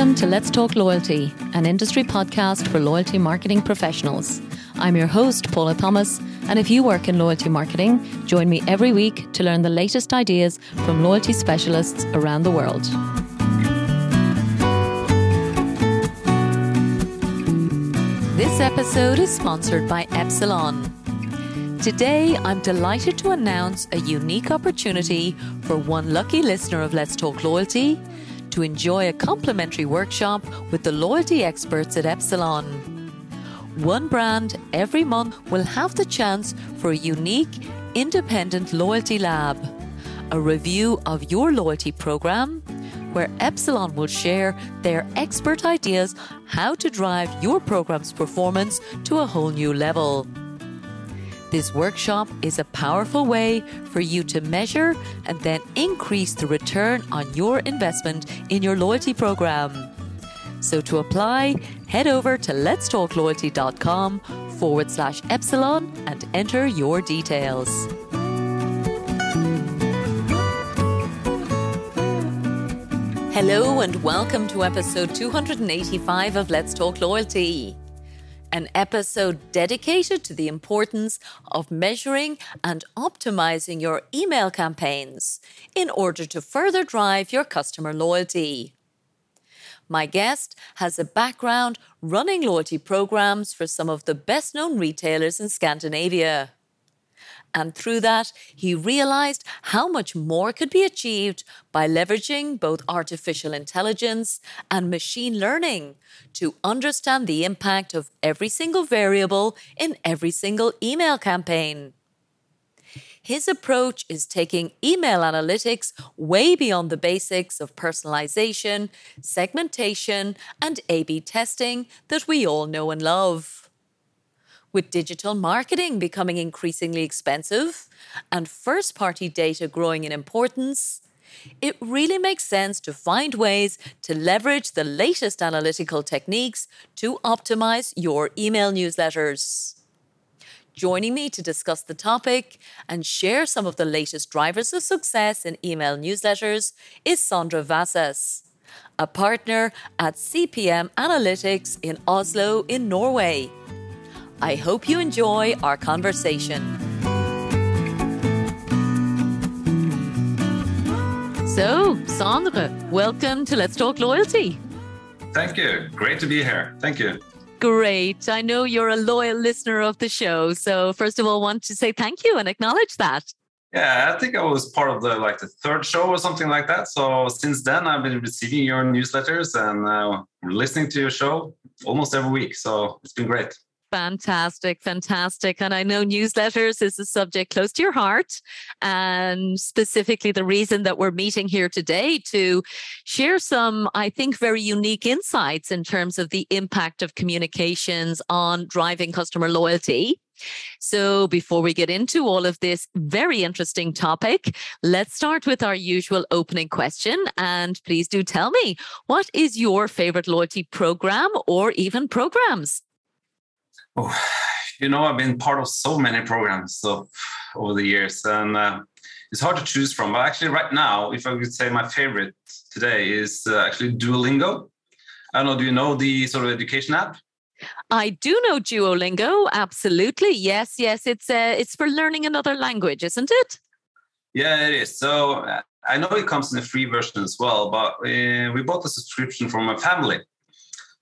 Welcome to Let's Talk Loyalty, an industry podcast for loyalty marketing professionals. I'm your host, Paula Thomas, and if you work in loyalty marketing, join me every week to learn the latest ideas from loyalty specialists around the world. This episode is sponsored by Epsilon. Today, I'm delighted to announce a unique opportunity for one lucky listener of Let's Talk Loyalty to enjoy a complimentary workshop with the loyalty experts at Epsilon. One brand every month will have the chance for a unique, independent loyalty lab, a review of your loyalty program, where Epsilon will share their expert ideas how to drive your program's performance to a whole new level. This workshop is a powerful way for you to measure and then increase the return on your investment in your loyalty program. So to apply, head over to letstalkloyalty.com forward slash epsilon and enter your details. Hello and welcome to episode 285 of Let's Talk Loyalty an episode dedicated to the importance of measuring and optimizing your email campaigns in order to further drive your customer loyalty. My guest has a background running loyalty programs for some of the best known retailers in Scandinavia. And through that, he realized how much more could be achieved by leveraging both artificial intelligence and machine learning to understand the impact of every single variable in every single email campaign. His approach is taking email analytics way beyond the basics of personalization, segmentation, and A B testing that we all know and love. With digital marketing becoming increasingly expensive and first party data growing in importance, it really makes sense to find ways to leverage the latest analytical techniques to optimize your email newsletters. Joining me to discuss the topic and share some of the latest drivers of success in email newsletters is Sondre Vassas, a partner at CPM Analytics in Oslo, in Norway. I hope you enjoy our conversation. So, Sondre, welcome to Let's Talk Loyalty. Thank you. Great to be here. Thank you. Great. I know you're a loyal listener of the show. So, first of all, want to say thank you and acknowledge that. Yeah, I think I was part of the like the third show or something like that. So since then, I've been receiving your newsletters and uh, listening to your show almost every week. So it's been great. Fantastic, fantastic. And I know newsletters is a subject close to your heart, and specifically the reason that we're meeting here today to share some, I think, very unique insights in terms of the impact of communications on driving customer loyalty. So, before we get into all of this very interesting topic, let's start with our usual opening question. And please do tell me what is your favorite loyalty program or even programs? Oh, you know, I've been part of so many programs so, over the years, and uh, it's hard to choose from. But actually, right now, if I could say my favorite today is uh, actually Duolingo. I don't know. Do you know the sort of education app? I do know Duolingo. Absolutely, yes, yes. It's uh, it's for learning another language, isn't it? Yeah, it is. So uh, I know it comes in a free version as well, but uh, we bought a subscription for my family.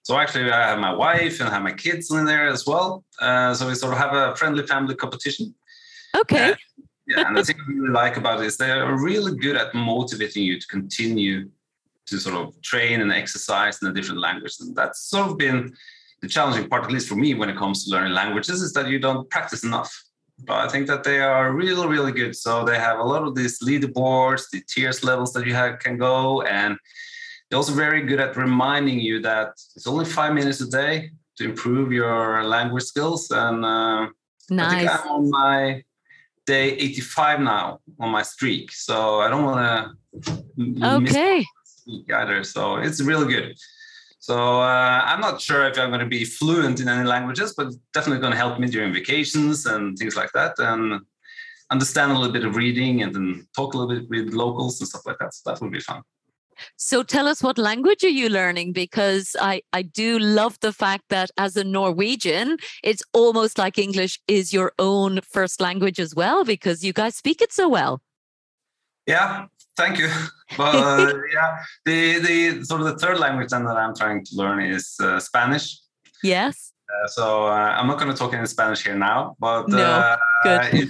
So actually, I have my wife and I have my kids in there as well. Uh, so we sort of have a friendly family competition. Okay. Uh, yeah, and the thing I really like about it is they're really good at motivating you to continue to sort of train and exercise in a different language. And that's sort of been the challenging part, at least for me, when it comes to learning languages, is that you don't practice enough. But I think that they are really, really good. So they have a lot of these leaderboards, the tiers levels that you have, can go, and they're also very good at reminding you that it's only five minutes a day to improve your language skills. And uh, nice. I think I'm on my day 85 now on my streak. So I don't want to okay. either. So it's really good. So uh, I'm not sure if I'm going to be fluent in any languages, but definitely going to help me during vacations and things like that, and understand a little bit of reading and then talk a little bit with locals and stuff like that. So that would be fun. So tell us what language are you learning? Because I, I do love the fact that as a Norwegian, it's almost like English is your own first language as well, because you guys speak it so well. Yeah, thank you. But uh, yeah, the the sort of the third language then that I'm trying to learn is uh, Spanish. Yes. Uh, so uh, I'm not going to talk in Spanish here now, but no, uh, good.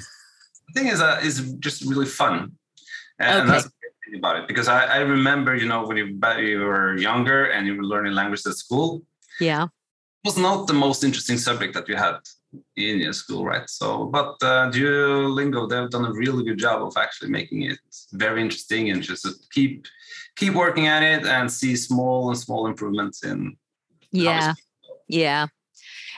the thing is, uh, is just really fun, and Okay. that's the great thing about it. Because I, I remember, you know, when you, you were younger and you were learning language at school, Yeah. it was not the most interesting subject that you had in your school, right? So, but uh, Duolingo, they've done a really good job of actually making it very interesting and just keep keep working at it and see small and small improvements in Yeah. Yeah.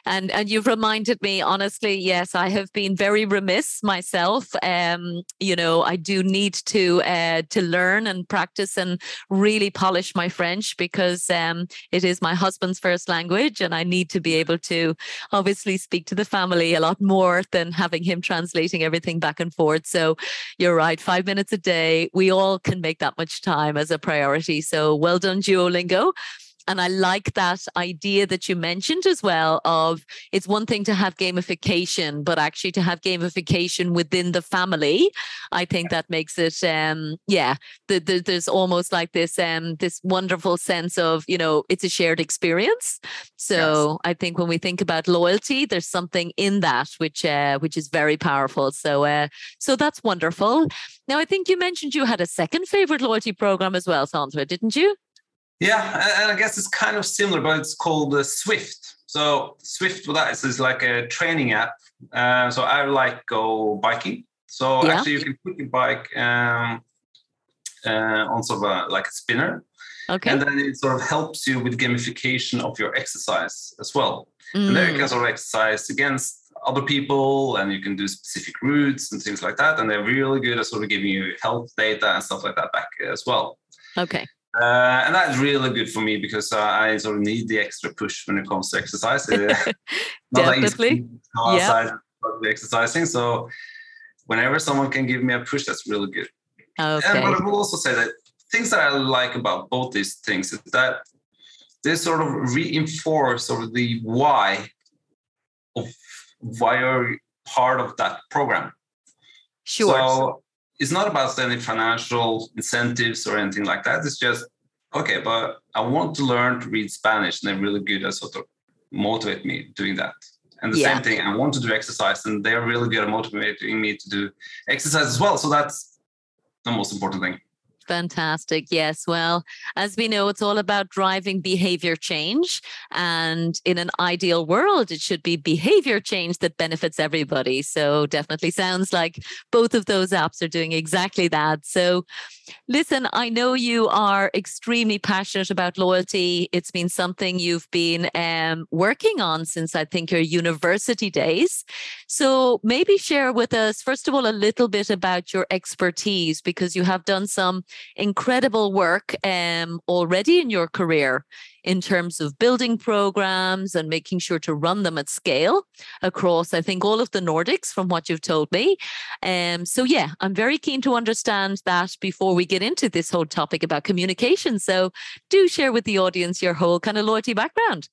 And and you've reminded me, honestly, yes, I have been very remiss myself. Um, you know, I do need to uh to learn and practice and really polish my French because um it is my husband's first language and I need to be able to obviously speak to the family a lot more than having him translating everything back and forth. So you're right, five minutes a day. We all can make that much time as a priority. So well done, Duolingo. And I like that idea that you mentioned as well of it's one thing to have gamification, but actually to have gamification within the family. I think that makes it um yeah, the, the, there's almost like this um this wonderful sense of, you know, it's a shared experience. So I think when we think about loyalty, there's something in that which uh which is very powerful. So uh so that's wonderful. Now I think you mentioned you had a second favorite loyalty program as well, Sondre, didn't you? Yeah, and I guess it's kind of similar, but it's called uh, Zwift. So Zwift with that is, is like a training app. Uh, so I like go biking. So Yeah. actually, you can put your bike um, uh, on sort of a, like a spinner, Okay. and then it sort of helps you with gamification of your exercise as well. And there you Mm, can sort of exercise against other people, and you can do specific routes and things like that. And they're really good at sort of giving you health data and stuff like that back as well. okay. Uh, and that's really good for me because uh, I sort of need the extra push when it comes to exercise. Not that easy Definitely. Yeah. and exercising. So whenever someone can give me a push, that's really good. And Okay. but I will also say that things that I like about both these things is that they sort of reinforce sort of the why of why you're part of that program. Sure. So it's not about any financial incentives or anything like that. It's just okay, but I want to learn to read Spanish, and they're really good at sort of motivate me doing that. And the Yeah. same thing, I want to do exercise, and they're really good at motivating me to do exercise as well. So that's the most important thing. Fantastic. Yes. Well, as we know, it's all about driving behavior change. And in an ideal world, it should be behavior change that benefits everybody. So, definitely sounds like both of those apps are doing exactly that. So, listen, I know you are extremely passionate about loyalty. It's been something you've been um, working on since I think your university days. So, maybe share with us, first of all, a little bit about your expertise because you have done some incredible work um, already in your career in terms of building programs and making sure to run them at scale across, I think, all of the Nordics from what you've told me. Um, so, yeah, I'm very keen to understand that before we get into this whole topic about communication. So, do share with the audience your whole kind of loyalty background.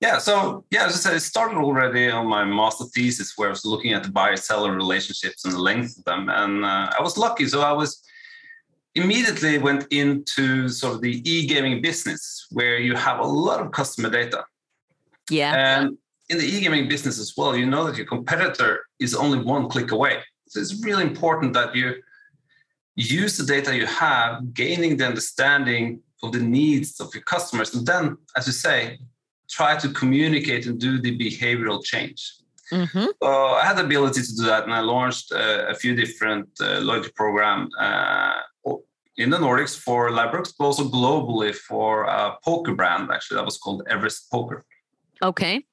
Yeah, so yeah, as I said, it started already on my master thesis where I was looking at the buyer-seller relationships and the length of them, and uh, I was lucky. So I was immediately went into sort of the e-gaming business where you have a lot of customer data, Yeah. and in the e-gaming business as well, you know that your competitor is only one click away. So it's really important that you use the data you have, gaining the understanding of the needs of your customers, and then, as you say, try to communicate and do the behavioral change. hmm So I had the ability to do that, and I launched uh, a few different uh, loyalty program uh, in the Nordics for Ladbrokes, but also globally for a poker brand. Actually, that was called Everest Poker. Okay.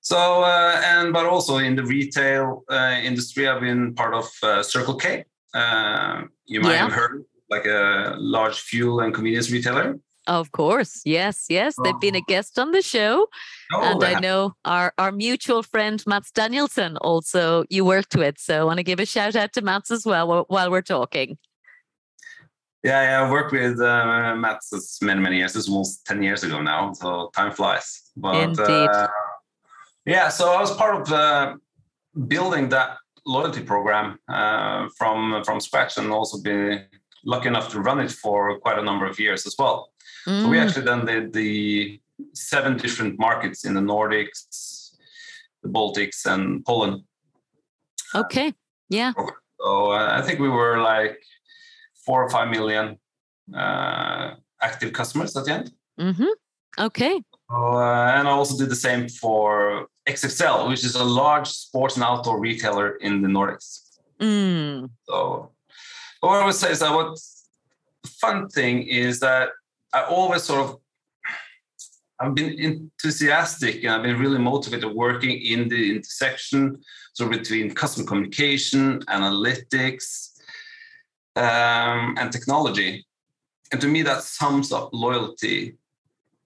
So uh, and but also in the retail uh, industry, I've been part of uh, Circle K. Uh, you might Yeah. have heard like a large fuel and convenience retailer. Of course. Yes. Yes. They've been a guest on the show. Oh, and I know our, our mutual friend Mats Danielson also you worked with. So I want to give a shout out to Mats as well while we're talking. Yeah, yeah, I worked with uh, Matt many, many years. This was almost 10 years ago now, so time flies. But Indeed. Uh, yeah, so I was part of uh, building that loyalty program uh, from from scratch, and also been lucky enough to run it for quite a number of years as well. Mm. So we mm. actually then did the seven different markets in the Nordics, the Baltics, and Poland. Okay. Yeah. So uh, I think we were like four or five million uh, active customers at the end. Mm-hmm. Okay. So, uh, and I also did the same for XXL, which is a large sports and outdoor retailer in the Nordics. Mm. So, what I would say is that what the fun thing is that I always sort of I've been enthusiastic and I've been really motivated working in the intersection so between customer communication, analytics, um, and technology. And to me, that sums up loyalty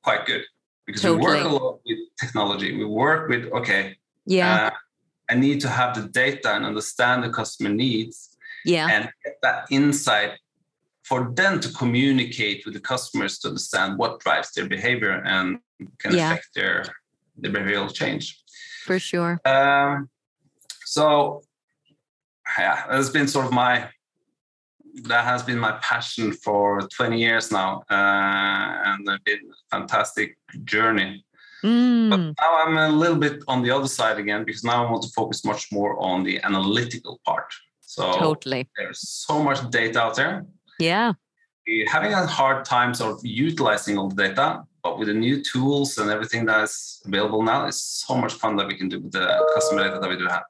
quite good because totally. we work a lot with technology. We work with, okay, yeah, uh, I need to have the data and understand the customer needs. Yeah. And get that insight for them to communicate with the customers to understand what drives their behavior and can yeah. affect their, their behavioral change. For sure. Um, so, yeah, that's been sort of my that has been my passion for 20 years now, uh, and it's been a fantastic journey. Mm. But now I'm a little bit on the other side again because now I want to focus much more on the analytical part. So totally, there's so much data out there. Yeah, We're having a hard time sort of utilizing all the data, but with the new tools and everything that's available now, it's so much fun that we can do with the customer data that we do have.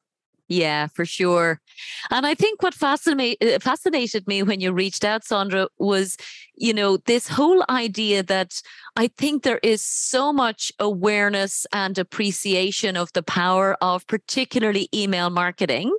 Yeah, for sure. And I think what fascinated uh, fascinated me when you reached out, Sondre, was, you know, this whole idea that I think there is so much awareness and appreciation of the power of particularly email marketing.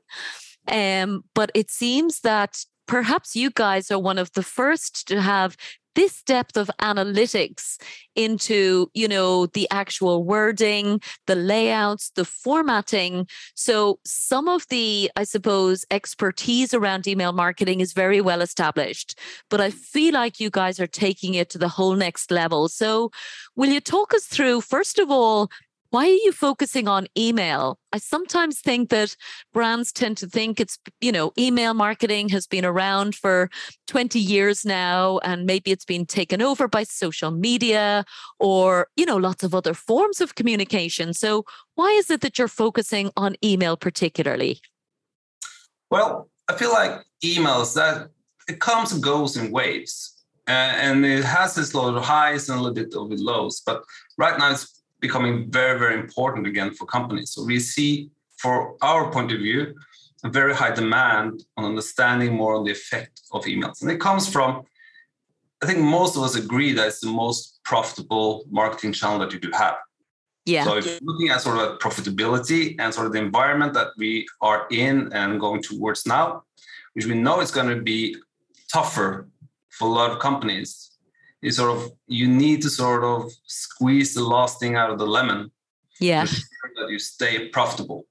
Um, but it seems that perhaps you guys are one of the first to have this depth of analytics into you know the actual wording the layouts the formatting. So some of the i suppose expertise around email marketing is very well established but i feel like you guys are taking it to the whole next level. So will you talk us through first of all why are you focusing on email? I sometimes think that brands tend to think it's, you know, email marketing has been around for 20 years now, and maybe it's been taken over by social media or, you know, lots of other forms of communication. So, why is it that you're focusing on email particularly? Well, I feel like emails that it comes and goes in waves. And it has this lot of highs and a little bit of lows. But right now, it's becoming very, very important again for companies. So we see, for our point of view, a very high demand on understanding more on the effect of emails. And it comes from, I think most of us agree that it's the most profitable marketing channel that you do have. Yeah. So if you're looking at sort of profitability and sort of the environment that we are in and going towards now, which we know is going to be tougher for a lot of companies, you sort of you need to sort of squeeze the last thing out of the lemon yeah. that you stay profitable.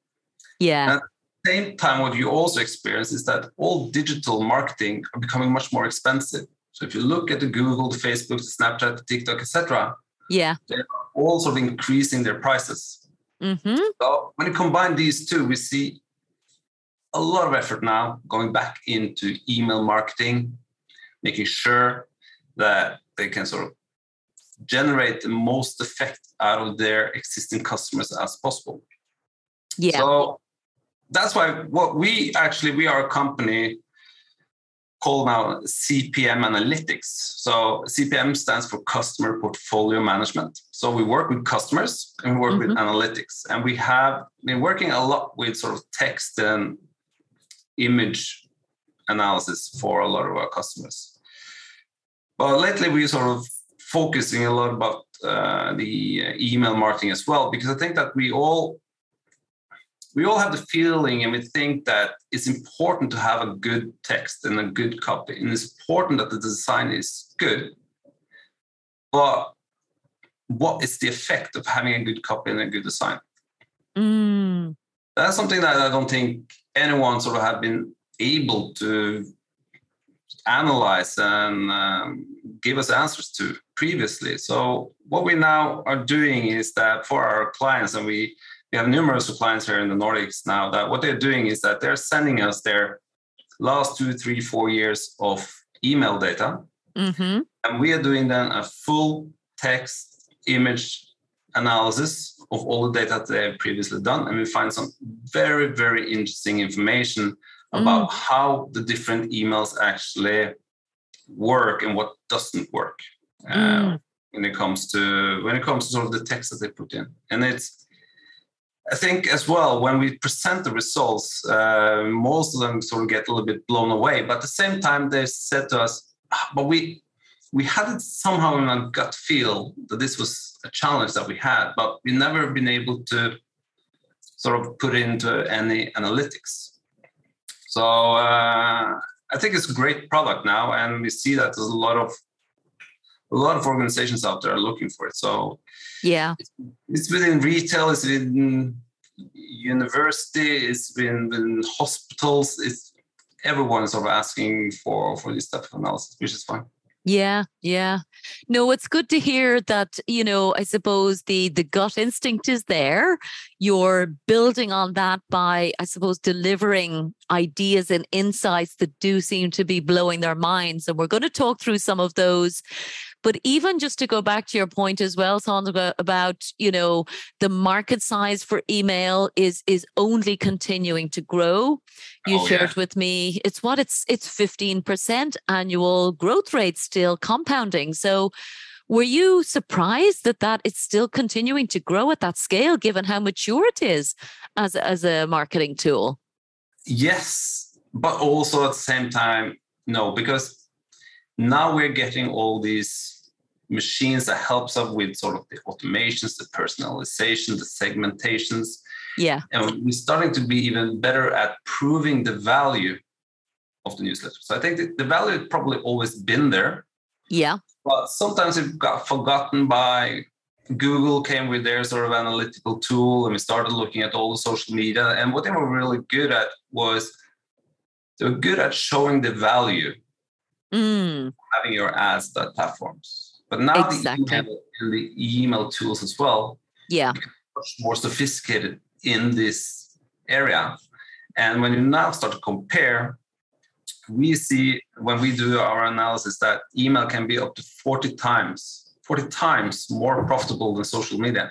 Yeah. At the same time what you also experience is that all digital marketing are becoming much more expensive. So if you look at the google the facebook the snapchat the tiktok etc yeah. they're all sort of increasing their prices. Mm-hmm. so when you combine these two we see a lot of effort now going back into email marketing making sure that they can sort of generate the most effect out of their existing customers as possible. Yeah. So that's why what we actually we are a company called now CPM Analytics. So CPM stands for Customer Portfolio Management. So we work with customers and we work mm-hmm. with analytics, and we have been working a lot with sort of text and image analysis for a lot of our customers. But lately, we're sort of focusing a lot about uh, the uh, email marketing as well, because I think that we all we all have the feeling and we think that it's important to have a good text and a good copy, and it's important that the design is good. But what is the effect of having a good copy and a good design? Mm. That's something that I don't think anyone sort of have been able to analyze and um, give us answers to previously. So what we now are doing is that for our clients, and we we have numerous clients here in the Nordics now, that what they're doing is that they're sending us their last two, three, four years of email data, Mm-hmm. and we are doing then a full text image analysis of all the data that they have previously done, and we find some very, very interesting information about how the different emails actually work and what doesn't work uh, Mm. when it comes to when it comes to sort of the text that they put in. And it's I think as well when we present the results, uh, most of them sort of get a little bit blown away. But at the same time, they said to us, "Ah, "But we we had it somehow in our gut feel that this was a challenge that we had, but we never been able to sort of put into any analytics." So uh, I think it's a great product now, and we see that there's a lot of a lot of organizations out there are looking for it. So Yeah. it's within retail, it's within university, it's been within hospitals. It's everyone is sort of asking for for this type of analysis, which is fine. Yeah, yeah. No, it's good to hear that, you know, I suppose the the gut instinct is there. You're building on that by, I suppose, delivering ideas and insights that do seem to be blowing their minds. And we're going to talk through some of those. But even just to go back to your point as well, Sondre, about, you know, the market size for email is is only continuing to grow. You Oh, yeah. shared with me it's what it's it's 15% annual growth rate still compounding. So were you surprised that that it's still continuing to grow at that scale given how mature it is as as a marketing tool? Yes, but also at the same time, no, because now we're getting all these machines that helps us with sort of the automations, the personalization, the segmentations, Yeah. and we're starting to be even better at proving the value of the newsletter. So I think the value probably always been there, Yeah. but sometimes it got forgotten by Google came with their sort of analytical tool and we started looking at all the social media. And what they were really good at was they were good at showing the value Mm, of having your ads that platforms. But now Exactly. the email and the email tools as well yeah. much more sophisticated in this area. And when you now start to compare, we see when we do our analysis that email can be up to 40 times, 40 times more profitable than social media.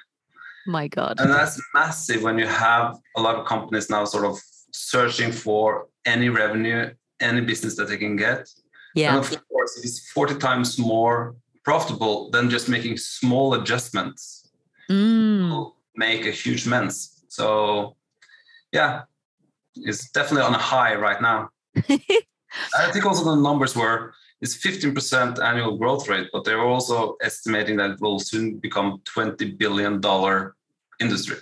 My God. And that's massive when you have a lot of companies now sort of searching for any revenue, any business that they can get. And Yeah. of course, it is 40 times more profitable than just making small adjustments Mm, will make a huge mess. So, yeah, it's definitely on a high right now. I think also the numbers were it's 15% annual growth rate, but they're also estimating that it will soon become 20 billion dollar industry.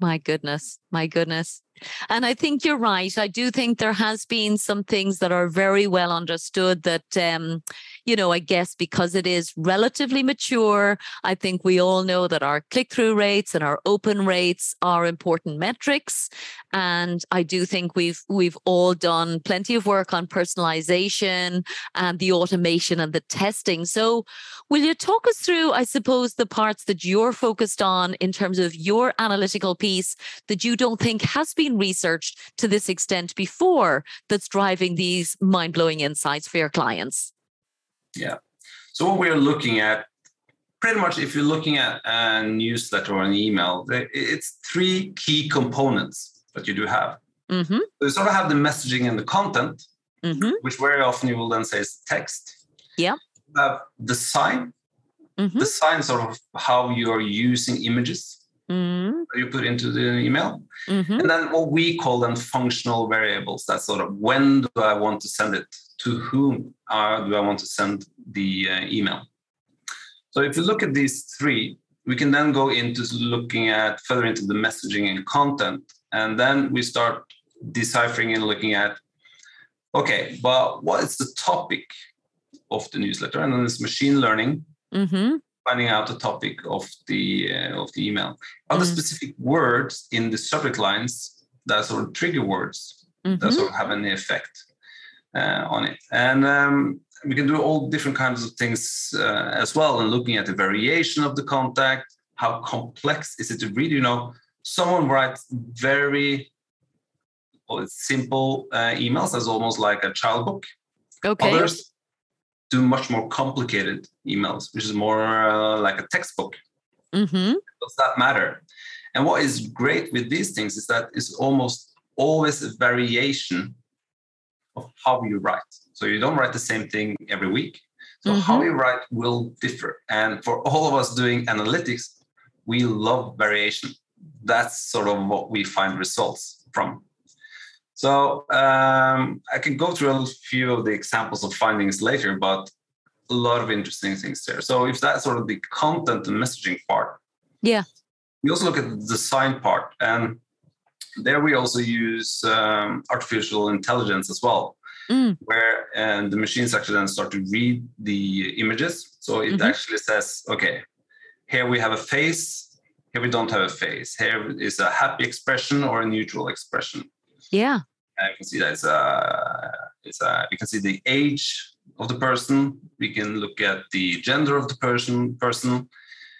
My goodness, my goodness. And I think you're right. I do think there has been some things that are very well understood that, um, you know, I guess because it is relatively mature, I think we all know that our click through rates and our open rates are important metrics. And I do think we've we've all done plenty of work on personalization and the automation and the testing. So will you talk us through, I suppose, the parts that you're focused on in terms of your analytical piece that you don't think has been researched to this extent before that's driving these mind-blowing insights for your clients? So what we're looking at, pretty much, if you're looking at a newsletter or an email, it's three key components that you do have. Mm-hmm. So you sort of have the messaging and the content, Mm-hmm. which very often you will then say is text. Yeah. You have the sign, Mm-hmm. the sign sort of how you're using images Mm-hmm. that you put into the email. Mm-hmm. And then what we call them functional variables. That's sort of when do I want to send it? To whom uh, do I want to send the uh, email? So if you look at these three, we can then go into looking at further into the messaging and content. And then we start deciphering and looking at, okay, but what is the topic of the newsletter? And then it's machine learning Mm-hmm. finding out the topic of the uh, of the email. Are Mm. specific words in the subject lines that sort of trigger words that Mm-hmm. sort of have any effect? Uh, on it. And um, we can do all different kinds of things uh, as well, and looking at the variation of the contact. How complex is it to read? You know, someone writes very well, simple uh, emails as almost like a child book. Okay. Others do much more complicated emails, which is more uh, like a textbook. Mm-hmm. Does that matter? And what is great with these things is that it's almost always a variation of how you write. So you don't write the same thing every week. So Mhm. how you write will differ. And for all of us doing analytics, we love variation. That's sort of what we find results from. So um, I can go through a few of the examples of findings later, but a lot of interesting things there. So if that's sort of the content and messaging part, Yeah. we also look at the design part, and there we also use um, artificial intelligence as well, Mm. where and the machines actually then start to read the images. So it Mhm. actually says, okay, here we have a face, here we don't have a face. Here is a happy expression or a neutral expression. Yeah. And you can see that it's a, it's a, we can see the age of the person. We can look at the gender of the person, person,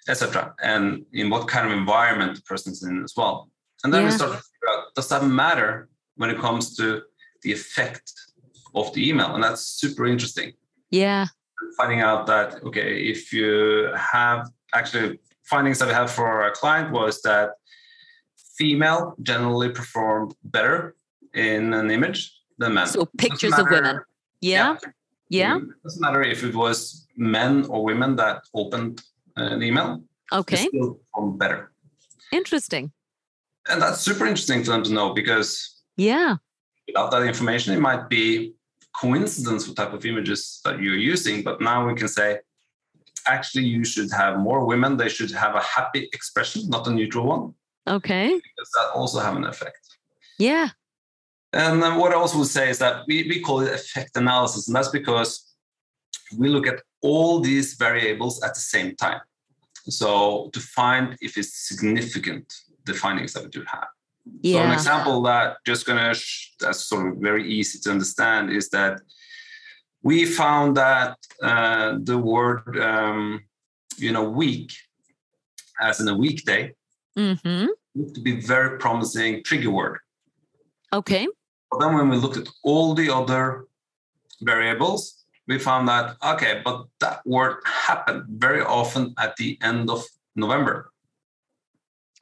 etc., and in what kind of environment the person's in as well. And then we start to figure out does that matter when it comes to the effect of the email, and that's super interesting. Yeah. Finding out that okay, if you have actually findings that we have for our client was that female generally performed better in an image than men. So pictures of women. Yeah. Yeah. It doesn't matter if it was men or women that opened an email. Okay. Still better. Interesting. And that's super interesting for them to know because Yeah. without that information, it might be coincidence what type of images that you're using. But now we can say, actually, you should have more women. They should have a happy expression, not a neutral one, Okay. because that also have an effect. Yeah. And then what I also would say is that we, we call it effect analysis, and that's because we look at all these variables at the same time. So to find if it's significant, the findings that we do have. So an example that just gonna sh- that's sort of very easy to understand is that we found that uh, the word um, you know week as in a weekday Mm-hmm. looked to be very promising trigger word. Okay. But then when we looked at all the other variables, we found that okay, but that word happened very often at the end of November.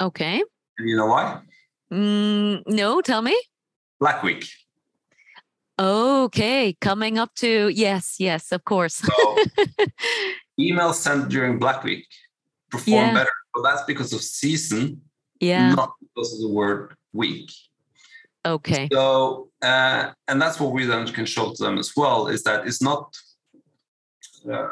Okay. And you know why? Mm, no, tell me. Black Week. Okay. Coming up to, yes, yes, of course. So emails sent during Black Week perform Yeah. better. But that's because of season, yeah. not because of the word week. Okay. So, uh, and that's what we then can show to them as well is that it's not uh,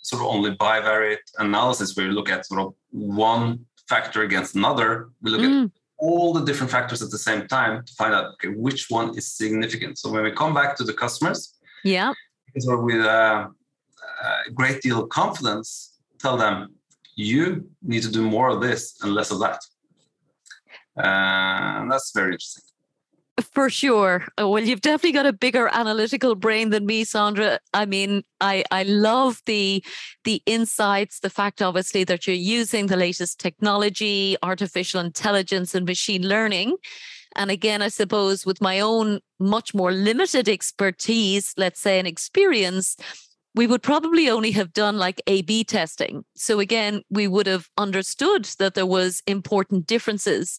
sort of only bivariate analysis where you look at sort of one factor against another. We look at Mm, all the different factors at the same time to find out okay which one is significant. So when we come back to the customers, yeah. of with a, a great deal of confidence, tell them you need to do more of this and less of that. Uh, and that's very interesting. For sure. Oh, Well, you've definitely got a bigger analytical brain than me, Sondre. I mean, I I love the the insights, the fact obviously that you're using the latest technology, artificial intelligence and machine learning. And again, I suppose with my own much more limited expertise, let's say and experience, we would probably only have done like A B testing. So again, we would have understood that there was important differences.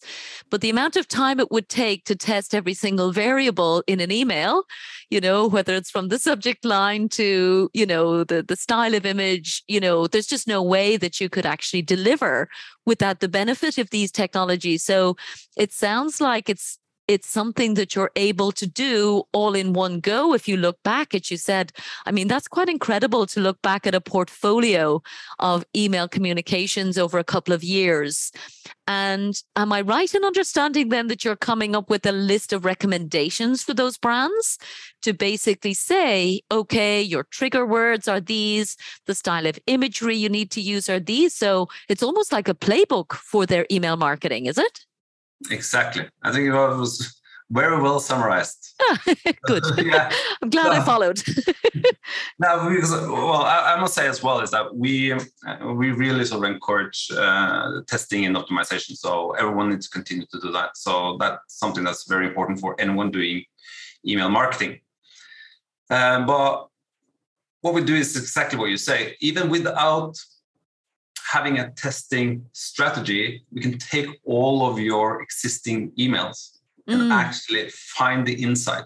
But the amount of time it would take to test every single variable in an email, you know, whether it's from the subject line to, you know, the, the style of image, you know, there's just no way that you could actually deliver without the benefit of these technologies. So it sounds like it's it's something that you're able to do all in one go. If you look back, at, you said, I mean, that's quite incredible to look back at a portfolio of email communications over a couple of years. And am I right in understanding then that you're coming up with a list of recommendations for those brands to basically say, okay, your trigger words are these, the style of imagery you need to use are these. So it's almost like a playbook for their email marketing, is it? Exactly. I think it was very well summarized. Good. yeah. I'm glad I followed. now, because well, I, I, must say as well is that we uh, we really sort of encourage uh, testing and optimization. So everyone needs to continue to do that. So that's something that's very important for anyone doing email marketing. Um, but what we do is exactly what you say. Even without having a testing strategy, we can take all of your existing emails and mm. actually find the insight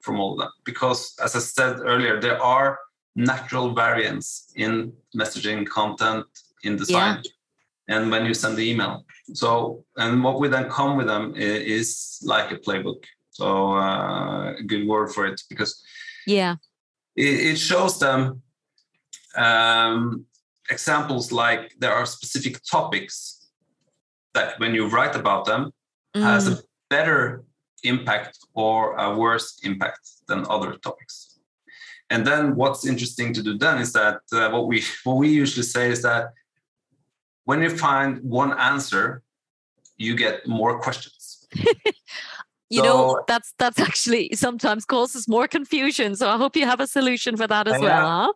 from all of them. Because, as I said earlier, there are natural variants in messaging content, in design, yeah. and when you send the email. So, and what we then come with them is like a playbook. So, uh, a good word for it because yeah, it, it shows them um, examples like there are specific topics that when you write about them mm. has a mm better impact or a worse impact than other topics. And then what's interesting to do then is that uh, what we what we usually say is that when you find one answer, you get more questions. you so, know that's that's actually sometimes causes more confusion. So I hope you have a solution for that as yeah. well, huh?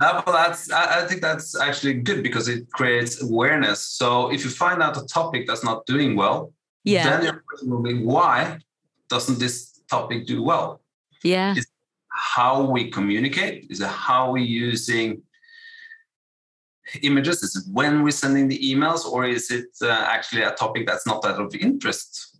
No, well, that's I, I think that's actually good because it creates awareness. So if you find out a topic that's not doing well, yeah. then your question will be why doesn't this topic do well? Yeah. Is how we communicate? Is it how we're using images? Is it when we're sending the emails, or is it uh, actually a topic that's not that of interest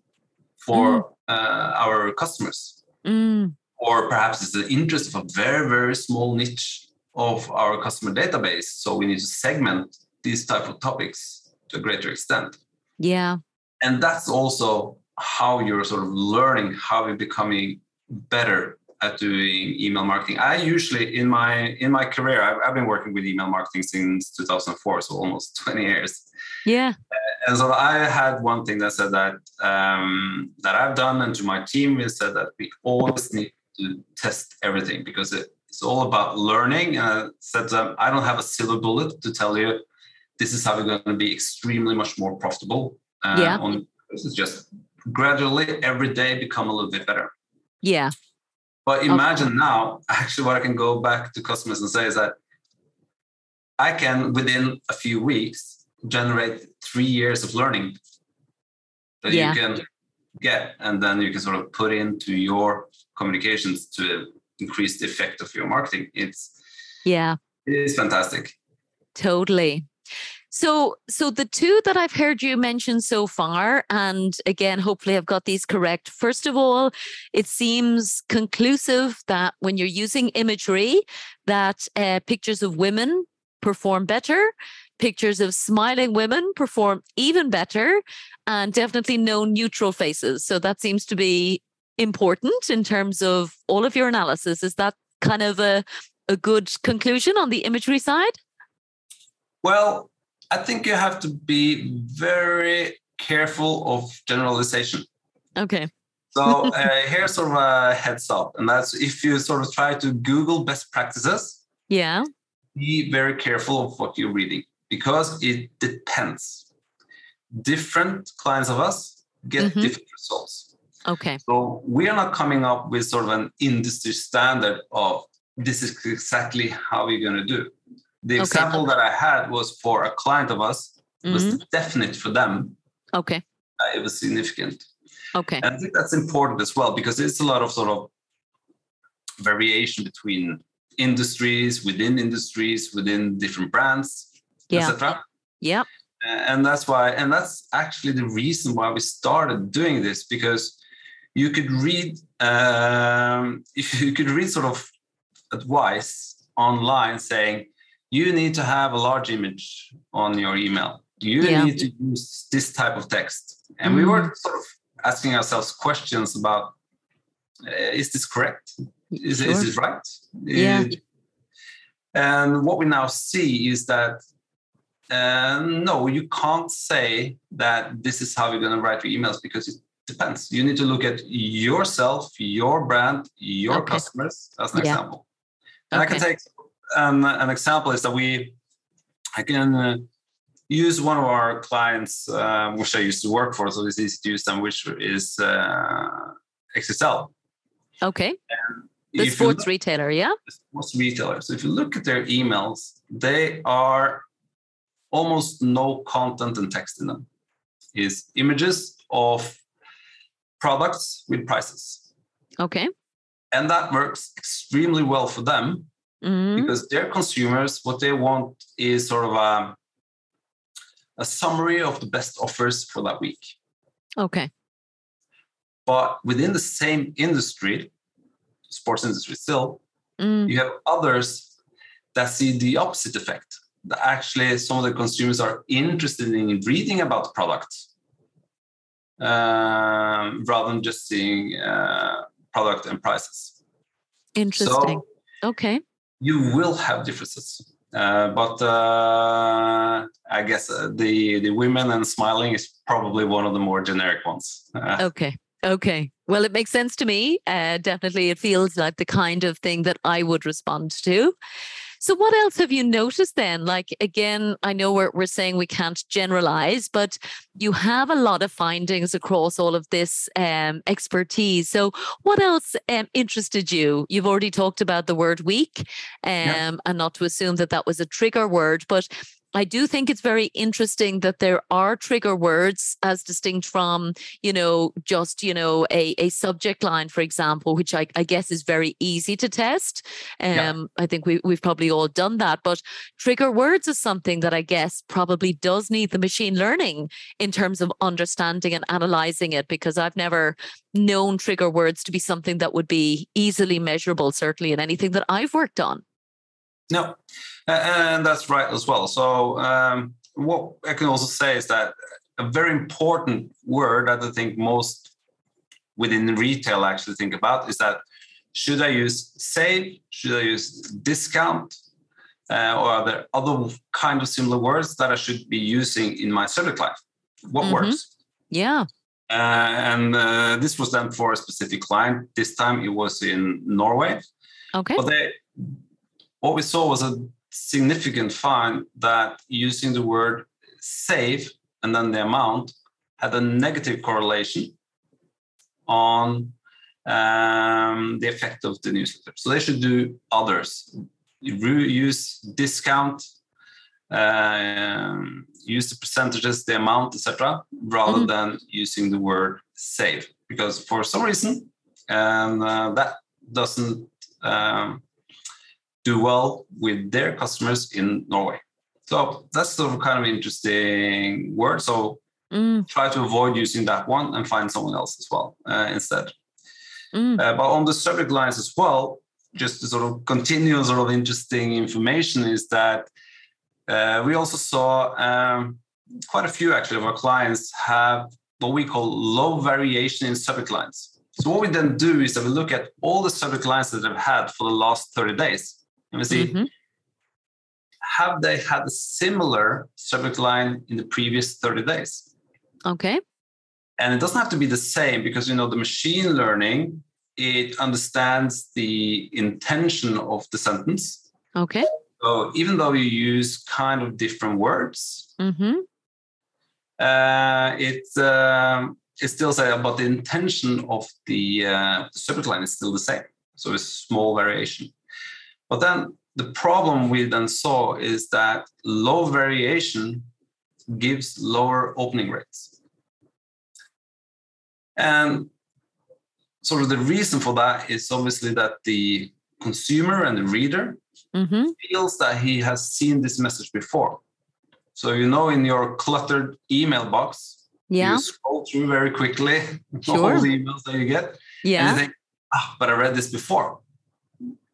for mm. uh, our customers? Mm. Or perhaps it's the interest of a very, very small niche of our customer database. So we need to segment these type of topics to a greater extent. Yeah and that's also how you're sort of learning how you're becoming better at doing email marketing i usually in my in my career i've, I've been working with email marketing since 2004 so almost 20 years yeah and so i had one thing that said that um, that i've done and to my team is said that we always need to test everything because it, it's all about learning and I said um, i don't have a silver bullet to tell you this is how we're going to be extremely much more profitable uh, yeah. on this is just gradually every day become a little bit better. Yeah. But imagine okay. now, actually, what I can go back to customers and say is that I can, within a few weeks, generate three years of learning that yeah. you can get, and then you can sort of put into your communications to increase the effect of your marketing. It's yeah, it is fantastic. Totally. So, so the two that I've heard you mention so far, and again, hopefully I've got these correct. First of all, it seems conclusive that when you're using imagery, that uh, pictures of women perform better, pictures of smiling women perform even better, and definitely no neutral faces. So that seems to be important in terms of all of your analysis. Is that kind of a a good conclusion on the imagery side? Well, I think you have to be very careful of generalization. Okay. so uh, here's sort of a heads up, and that's if you sort of try to Google best practices. Yeah. Be very careful of what you're reading because it depends. Different clients of us get mm-hmm. different results. Okay. So we are not coming up with sort of an industry standard of this is exactly how we're going to do. The okay. example that I had was for a client of us mm-hmm. was definite for them. Okay. Uh, it was significant. Okay. And I think that's important as well because it's a lot of sort of variation between industries, within industries, within different brands, yeah. etc. Yeah. And that's why, and that's actually the reason why we started doing this because you could read, um, if you could read sort of advice online saying you need to have a large image on your email. You yeah. need to use this type of text. And mm we were sort of asking ourselves questions about uh, is this correct? Is, sure. is this right? Yeah. and what we now see is that uh, no, you can't say that this is how you're going to write your emails because it depends. You need to look at yourself, your brand, your okay. customers as an yeah. example. And okay. I can take um, an example is that we, I can uh, use one of our clients, uh, which I used to work for, so it's easy to use them, which is uh, XXL. Okay. the sports retailer, yeah? The sports retailer. So if you look at their emails, they are almost no content and text in them. Is images of products with prices. Okay. And that works extremely well for them mm-hmm. because their consumers, what they want is sort of a, a summary of the best offers for that week. Okay. But within the same industry, sports industry still, mm. you have others that see the opposite effect. That actually some of the consumers are interested in reading about the product um, rather than just seeing uh, product and prices. Interesting. So okay. You will have differences. Uh, but uh, I guess uh, the the women and smiling is probably one of the more generic ones. okay, Okay. Well, it makes sense to me. Uh, definitely, it feels like the kind of thing that I would respond to. So, what else have you noticed then? Like, again, I know we're, we're saying we can't generalize, but you have a lot of findings across all of this um, expertise. So, what else um, interested you? You've already talked about the word week, um, and not to assume that that was a trigger word, but I do think it's very interesting that there are trigger words as distinct from, you know, just, you know, a, a subject line, for example, which I, I guess is very easy to test. Um, yeah. I think we, we've probably all done that. But trigger words is something that I guess probably does need the machine learning in terms of understanding and analyzing it, because I've never known trigger words to be something that would be easily measurable, certainly in anything that I've worked on. No, and that's right as well. So um, what I can also say is that a very important word that I think most within retail actually think about is that should I use save? Should I use discount? Uh, or are there other kind of similar words that I should be using in my subject line? What mm-hmm. works? Yeah. Uh, and uh, this was done for a specific client. This time it was in Norway. Okay. But they what we saw was a significant find that using the word save and then the amount had a negative correlation on um, the effect of the newsletter. So they should do others. use discount, uh, use the percentages, the amount, etc., rather mm-hmm. than using the word save. Because for some reason, and uh, that doesn't um, do well with their customers in Norway. So that's sort of kind of interesting word. So mm. try to avoid using that one and find someone else as well uh, instead. Mm. Uh, but on the subject lines as well, just to sort of continue sort of interesting information is that uh, we also saw um, quite a few actually of our clients have what we call low variation in subject lines. So what we then do is that we look at all the subject lines that they've had for the last 30 days let me see. Mm-hmm. Have they had a similar subject line in the previous 30 days? Okay. And it doesn't have to be the same because you know the machine learning it understands the intention of the sentence. Okay. So even though you use kind of different words, mm-hmm. uh, it um, it still say about the intention of the, uh, the subject line is still the same. So it's small variation. But then the problem we then saw is that low variation gives lower opening rates. And sort of the reason for that is obviously that the consumer and the reader mm-hmm. feels that he has seen this message before. So you know in your cluttered email box, yeah. you scroll through very quickly sure. all the emails that you get. Yeah. And you think, ah, but I read this before.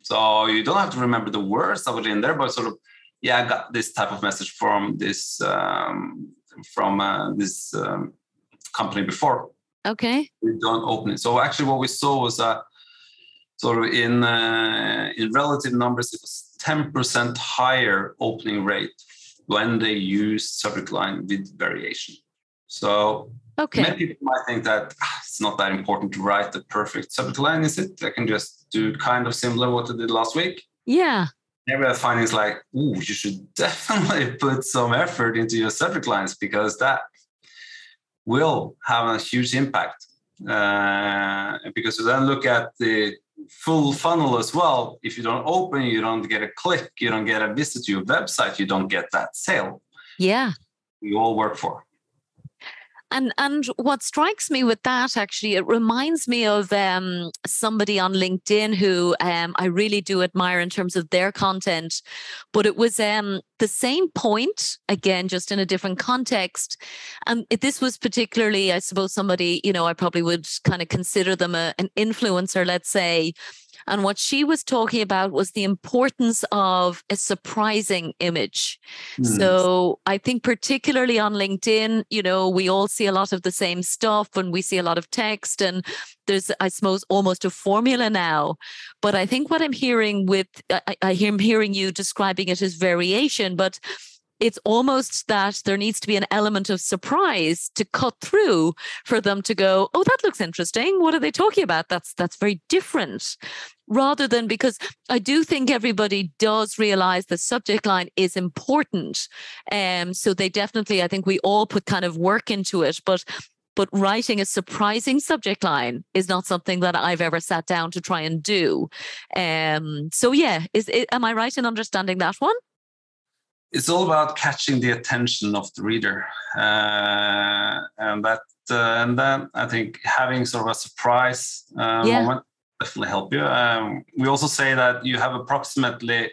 So you don't have to remember the words that were in there, but sort of, yeah, I got this type of message from this um, from uh, this um, company before. Okay. We don't open it. So actually, what we saw was that sort of in uh, in relative numbers, it was ten percent higher opening rate when they use subject line with variation. So okay. many people might think that ah, it's not that important to write the perfect subject line, is it? I can just do kind of similar what I did last week. Yeah. Never have findings like, ooh, you should definitely put some effort into your subject lines because that will have a huge impact. uh, because you then look at the full funnel as well. If you don't open, you don't get a click, you don't get a visit to your website, you don't get that sale. Yeah. We all work for. And and what strikes me with that actually, it reminds me of um, somebody on LinkedIn who um, I really do admire in terms of their content. But it was um, the same point again, just in a different context. And this was particularly, I suppose, somebody you know I probably would kind of consider them a, an influencer, let's say, and what she was talking about was the importance of a surprising image. Mm. So I think, particularly on LinkedIn, you know, we all see a lot of the same stuff and we see a lot of text, and there's, I suppose, almost a formula now. But I think what I'm hearing with, I, I am hearing you describing it as variation, but it's almost that there needs to be an element of surprise to cut through for them to go oh that looks interesting what are they talking about that's that's very different rather than because i do think everybody does realize the subject line is important um so they definitely i think we all put kind of work into it but but writing a surprising subject line is not something that I've ever sat down to try and do. Um, so yeah, is it, am I right in understanding that one? It's all about catching the attention of the reader, uh, and that uh, and then I think having sort of a surprise uh, yeah. moment definitely help you. Um, we also say that you have approximately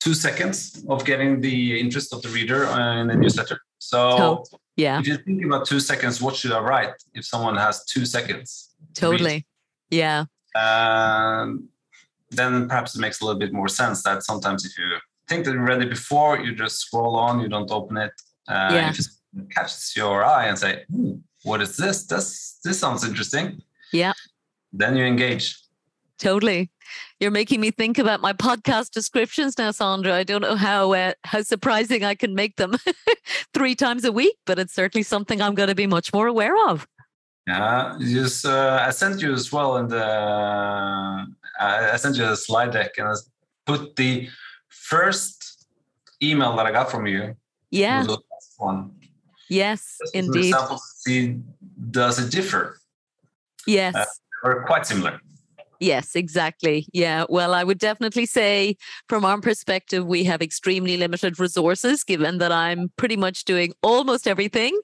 two seconds of getting the interest of the reader uh, in the newsletter. So oh, yeah, if you think about two seconds, what should I write if someone has two seconds? Totally, yeah. Um, then perhaps it makes a little bit more sense that sometimes if you think that you read it before, you just scroll on, you don't open it. Uh, yeah. If it catches your eye and say, what is this? This this sounds interesting. Yeah. Then you engage. Totally. You're making me think about my podcast descriptions now, Sondre. I don't know how uh, how surprising I can make them three times a week, but it's certainly something I'm going to be much more aware of. Yeah, just uh, I sent you as well, and uh, I sent you a slide deck, and I put the first email that I got from you. Yeah. one. Yes, Just indeed. Example, see, does it differ? Yes. Uh, or quite similar. Yes, exactly. Yeah. Well, I would definitely say, from our perspective, we have extremely limited resources, given that I'm pretty much doing almost everything.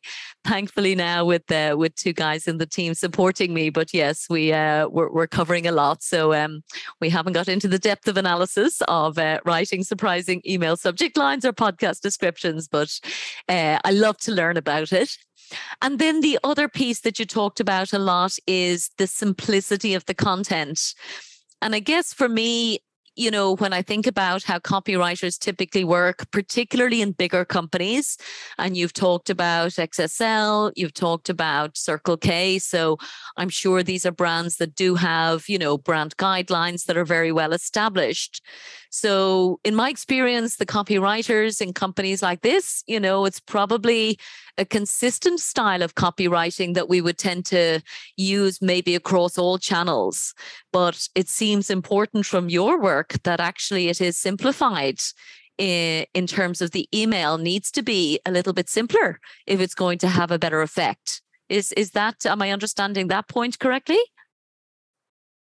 Thankfully, now with uh, with two guys in the team supporting me. But yes, we uh, we're, we're covering a lot, so um, we haven't got into the depth of analysis of uh, writing surprising email subject lines or podcast descriptions. But uh, I love to learn about it. And then the other piece that you talked about a lot is the simplicity of the content. And I guess for me, you know, when I think about how copywriters typically work, particularly in bigger companies, and you've talked about XXL, you've talked about Circle K. So I'm sure these are brands that do have, you know, brand guidelines that are very well established. So in my experience, the copywriters in companies like this, you know, it's probably a consistent style of copywriting that we would tend to use maybe across all channels. But it seems important from your work that actually it is simplified in, in terms of the email needs to be a little bit simpler if it's going to have a better effect. Is is that am I understanding that point correctly?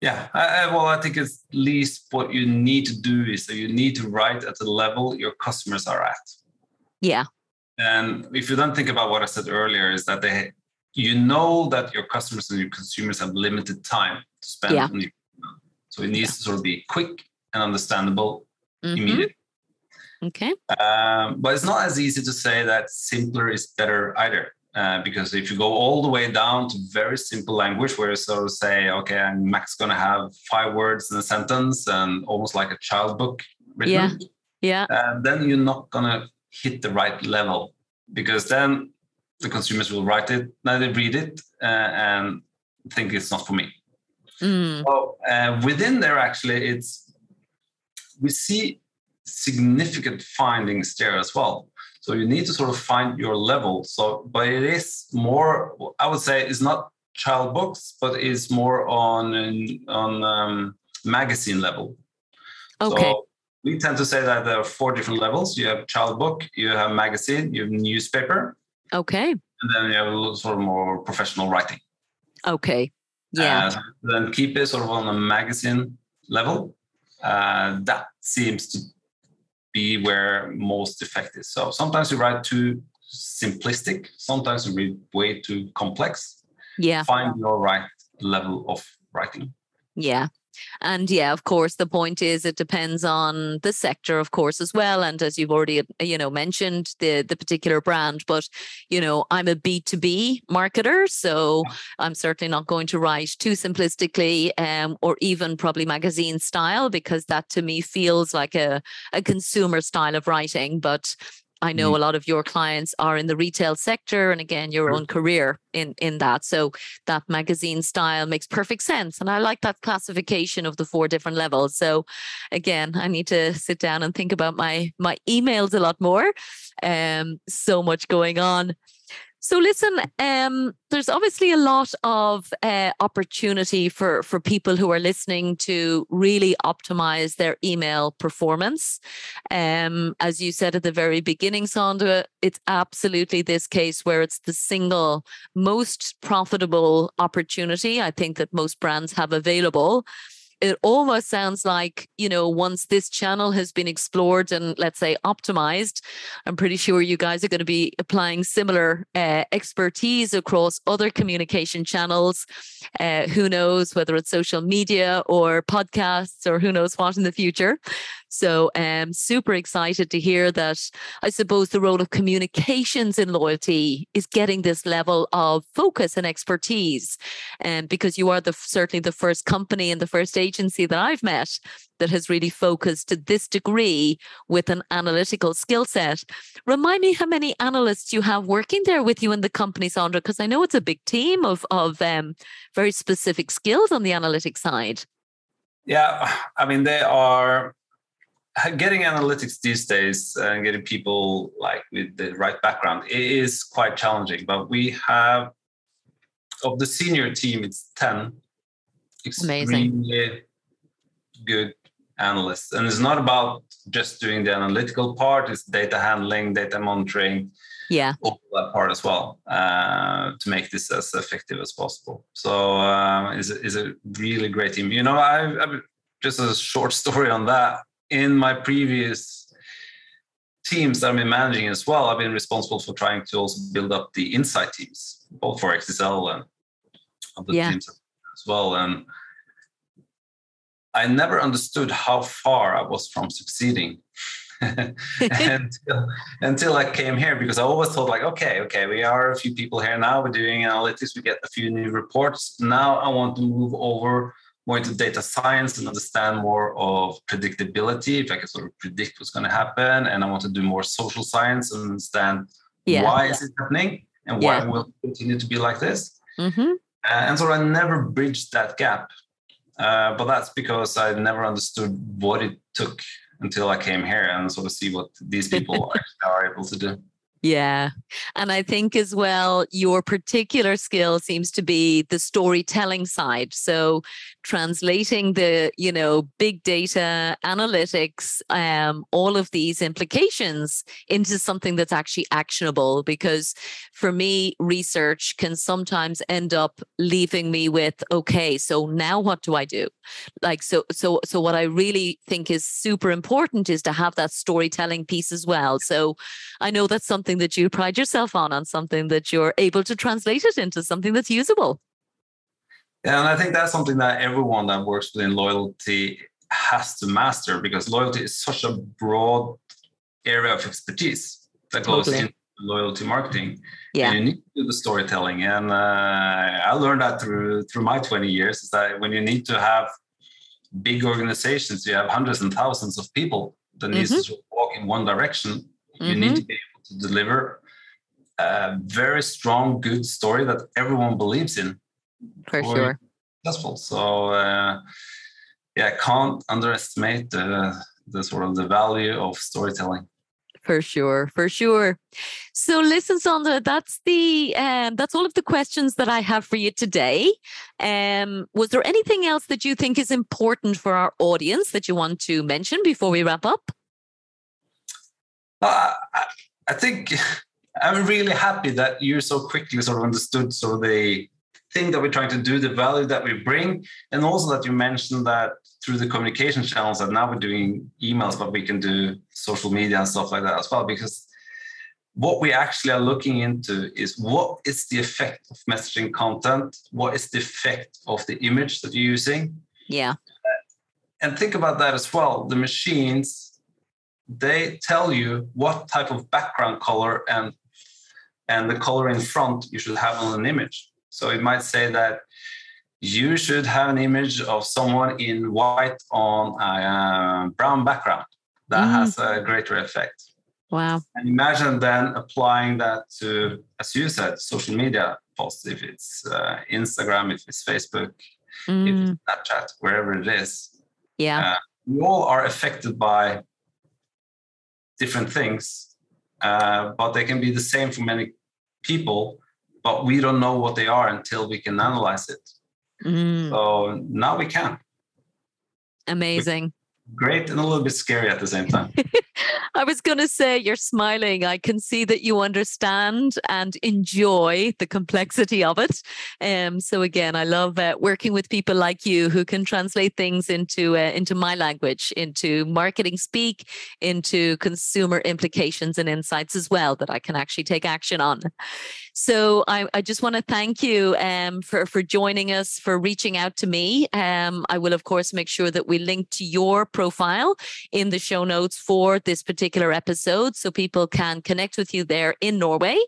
Yeah, I, well, I think at least what you need to do is that you need to write at the level your customers are at. Yeah. And if you don't think about what I said earlier, is that they, you know that your customers and your consumers have limited time to spend yeah. on you. So it needs yeah. to sort of be quick and understandable, mm-hmm. immediate. Okay. Um, but it's not as easy to say that simpler is better either. Uh, because if you go all the way down to very simple language where you sort of say, okay, I'm max going to have five words in a sentence and almost like a child book written, yeah, yeah, uh, then you're not going to hit the right level because then the consumers will write it, now they read it uh, and think it's not for me. Mm. So uh, within there, actually, it's we see significant findings there as well. So you need to sort of find your level. So, but it is more, I would say, it's not child books, but it's more on on um, magazine level. Okay. So we tend to say that there are four different levels. You have child book, you have magazine, you have newspaper. Okay. And then you have a little sort of more professional writing. Okay. Yeah. Uh, then keep it sort of on a magazine level. Uh, that seems to be where most effective. So sometimes you write too simplistic, sometimes you read way too complex. Yeah. Find your right level of writing. Yeah. And yeah, of course, the point is it depends on the sector, of course, as well. And as you've already, you know, mentioned the the particular brand, but you know, I'm a B2B marketer, so I'm certainly not going to write too simplistically um, or even probably magazine style because that to me feels like a, a consumer style of writing. But I know mm. a lot of your clients are in the retail sector and again your own career in in that. So that magazine style makes perfect sense and I like that classification of the four different levels. So again, I need to sit down and think about my my emails a lot more. Um so much going on. So listen, um, there's obviously a lot of uh, opportunity for for people who are listening to really optimize their email performance. Um, as you said at the very beginning, Sondre, it's absolutely this case where it's the single most profitable opportunity I think that most brands have available it almost sounds like you know once this channel has been explored and let's say optimized i'm pretty sure you guys are going to be applying similar uh, expertise across other communication channels. Uh, who knows whether it's social media or podcasts or who knows what in the future so um super excited to hear that i suppose the role of communications in loyalty is getting this level of focus and expertise and um, because you are the certainly the first company and the first agency that I've met that has really focused to this degree with an analytical skill set. Remind me how many analysts you have working there with you in the company, Sondre, because I know it's a big team of of um, very specific skills on the analytic side. Yeah, I mean they are getting analytics these days and getting people like with the right background is quite challenging. But we have of the senior team, it's ten extremely Amazing. good analysts. And it's not about just doing the analytical part, it's data handling, data monitoring, yeah, all that part as well uh, to make this as effective as possible. So uh, is is a really great team. You know, I've, I've just a short story on that. In my previous teams that I've been managing as well, I've been responsible for trying to also build up the insight teams, both for XXL and other yeah. teams as well. And I never understood how far I was from succeeding. until, until I came here because I always thought like okay okay we are a few people here now we're doing analytics we get a few new reports now I want to move over more into data science and understand more of predictability if I can sort of predict what's going to happen and I want to do more social science and understand yeah. why is it happening and why yeah. will it continue to be like this mm-hmm. Uh, and so I never bridged that gap. Uh, but that's because I never understood what it took until I came here and sort of see what these people are able to do. Yeah. And I think as well, your particular skill seems to be the storytelling side. So translating the, you know, big data analytics, um, all of these implications into something that's actually actionable. Because for me, research can sometimes end up leaving me with, okay, so now what do I do? Like so so so what I really think is super important is to have that storytelling piece as well. So I know that's something that you pride yourself on, on something that you're able to translate it into something that's usable. Yeah, and I think that's something that everyone that works within loyalty has to master because loyalty is such a broad area of expertise that goes totally. into loyalty marketing. Yeah, and you need to do the storytelling, and uh, I learned that through through my twenty years is that when you need to have big organizations, you have hundreds and thousands of people that mm-hmm. needs to walk in one direction. You mm-hmm. need to be able to deliver a very strong, good story that everyone believes in. For sure. Successful. So uh, yeah, can't underestimate the the sort of the value of storytelling. For sure, for sure. So listen, Sondre that's the um, that's all of the questions that I have for you today. Um, was there anything else that you think is important for our audience that you want to mention before we wrap up? Uh, I think I'm really happy that you so quickly sort of understood sort of the thing that we're trying to do, the value that we bring, and also that you mentioned that through the communication channels that now we're doing emails, but we can do social media and stuff like that as well. Because what we actually are looking into is what is the effect of messaging content? What is the effect of the image that you're using? Yeah. And think about that as well. The machines, they tell you what type of background color and and the color in front you should have on an image. So it might say that you should have an image of someone in white on a uh, brown background. That mm. has a greater effect. Wow. And imagine then applying that to, as you said, social media posts, if it's uh, Instagram, if it's Facebook, mm. if it's Snapchat, wherever it is. Yeah. Uh, we all are affected by different things, uh, but they can be the same for many people, but we don't know what they are until we can analyze it. Mm. So now we can. Amazing. Great and a little bit scary at the same time. I was going to say, you're smiling. I can see that you understand and enjoy the complexity of it. Um, so again, I love uh, working with people like you who can translate things into uh, into my language, into marketing speak, into consumer implications and insights as well that I can actually take action on. So I, I just want to thank you um, for, for joining us, for reaching out to me. Um, I will, of course, make sure that we link to your profile in the show notes for this particular episode so people can connect with you there in Norway.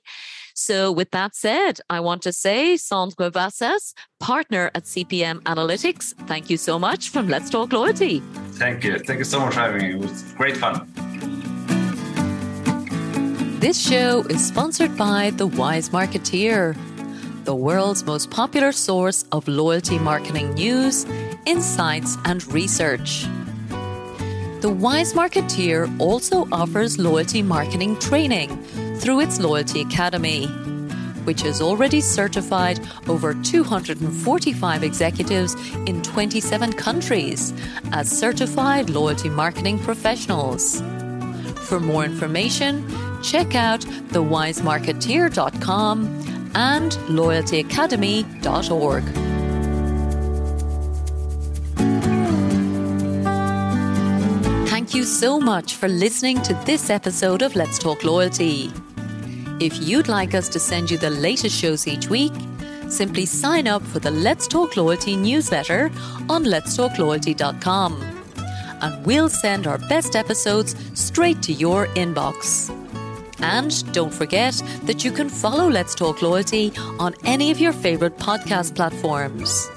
So, with that said, I want to say, Sondre Vassas, partner at CPM Analytics, thank you so much from Let's Talk Loyalty. Thank you. Thank you so much for having me. It was great fun. This show is sponsored by The Wise Marketeer, the world's most popular source of loyalty marketing news, insights, and research. The Wise Marketeer also offers loyalty marketing training through its Loyalty Academy, which has already certified over 245 executives in 27 countries as certified loyalty marketing professionals. For more information, check out thewisemarketeer.com and loyaltyacademy.org. Thank you so much for listening to this episode of Let's Talk Loyalty. If you'd like us to send you the latest shows each week, simply sign up for the Let's Talk Loyalty newsletter on letstalkloyalty.com and we'll send our best episodes straight to your inbox. And don't forget that you can follow Let's Talk Loyalty on any of your favorite podcast platforms.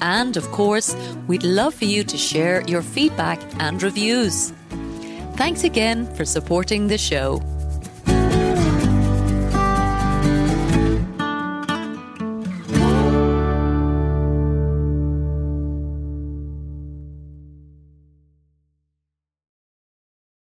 And of course, we'd love for you to share your feedback and reviews. Thanks again for supporting the show.